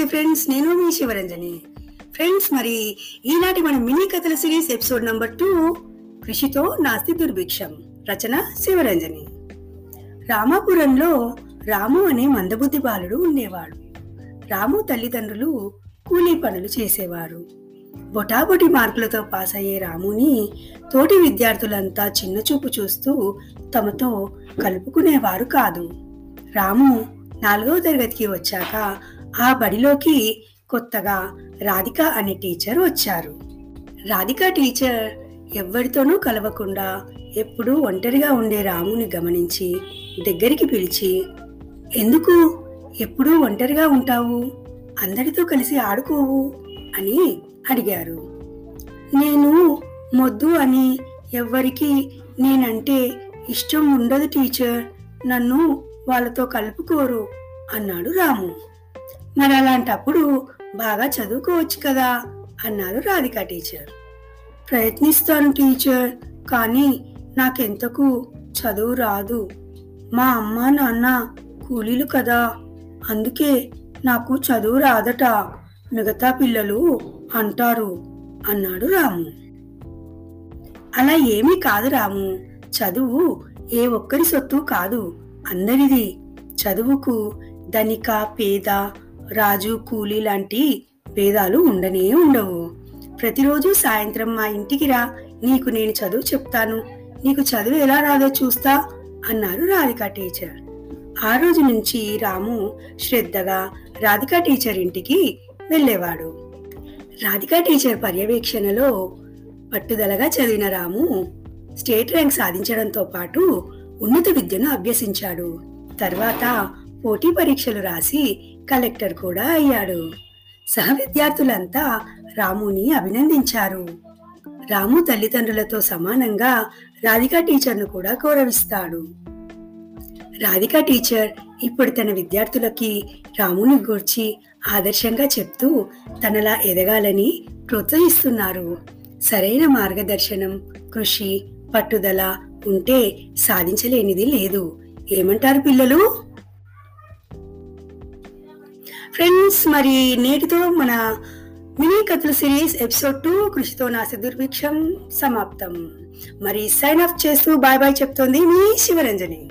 నమస్తే ఫ్రెండ్స్ నేను మీ శివరంజని. ఫ్రెండ్స్ మరి ఈనాటి మన మినీ కథల సిరీస్ ఎపిసోడ్ నంబర్ టూ కృషితో నాస్తి దుర్భిక్షం రచన శివరంజని. రామాపురంలో రాము అనే మందబుద్ధి బాలుడు ఉండేవాడు. రాము తల్లిదండ్రులు కూలీ పనులు చేసేవారు. బొటాబొటి మార్కులతో పాస్ అయ్యే రాముని తోటి విద్యార్థులంతా చిన్నచూపు చూస్తూ తమతో కలుపుకునేవారు కాదు. రాము నాలుగవ తరగతికి వచ్చాక ఆ బడిలోకి కొత్తగా రాధిక అనే టీచర్ వచ్చారు. రాధిక టీచర్ ఎవరితోనూ కలవకుండా ఎప్పుడూ ఒంటరిగా ఉండే రాముని గమనించి దగ్గరికి పిలిచి ఎందుకు? ఎప్పుడూ ఒంటరిగా ఉంటావు? అందరితో కలిసి ఆడుకోవు? అని అడిగారు. నేను మొద్దు అని ఎవ్వరికి నేనంటే ఇష్టం ఉండదు టీచర్. నన్ను వాళ్ళతో కలుపుకోరు అన్నాడు రాము. మరి అలాంటప్పుడు బాగా చదువుకోవచ్చు కదా అన్నారు రాధిక టీచర్. ప్రయత్నిస్తాను టీచర్ కానీ నాకెంతకు చదువు రాదు. మా అమ్మ నాన్న కూలీలు కదా అందుకే నాకు చదువు రాదట మిగతా పిల్లలు అంటారు అన్నాడు రాము. అలా ఏమీ కాదు రాము చదువు ఏ ఒక్కరి సొత్తు కాదు అందరిది. చదువుకు ధనిక పేద రాజు కూలీ లాంటి భేదాలు ఉండనే ఉండవు. ప్రతిరోజు సాయంత్రం మా ఇంటికి రా. నీకు నేను చదువు చెప్తాను. నీకు చదువు ఎలా రాదో చూస్తా అన్నారు రాధిక టీచర్. ఆ రోజు నుంచి రాము శ్రద్ధగా రాధిక టీచర్ ఇంటికి వెళ్ళేవాడు. రాధిక టీచర్ పర్యవేక్షణలో పట్టుదలగా చదివిన రాము స్టేట్ ర్యాంక్ సాధించడంతో పాటు ఉన్నత విద్యను అభ్యసించాడు. తర్వాత పోటీ పరీక్షలు రాసి కలెక్టర్ కూడా అయ్యాడు. సహ విద్యార్థులంతా రాముని అభినందించారు. రాము తల్లిదండ్రులతో సమానంగా రాధిక టీచర్ను కూడా గౌరవిస్తాడు. రాధిక టీచర్ ఇప్పుడు తన విద్యార్థులకి రాముని గూర్చి ఆదర్శంగా చెప్తూ తనలా ఎదగాలని ప్రోత్సహిస్తున్నారు. సరైన మార్గదర్శనం కృషి పట్టుదల ఉంటే సాధించలేనిది లేదు. ఏమంటారు పిల్లలు? ఫ్రెండ్స్ మరి నేటితో మన మినీ కథల సిరీస్ ఎపిసోడ్ టూ కృషితో నా సిద్దుర్భిక్షం సమాప్తం. మరి సైన్ ఆఫ్ చేస్తూ బాయ్ బాయ్ చెప్తోంది మీ శివరంజని.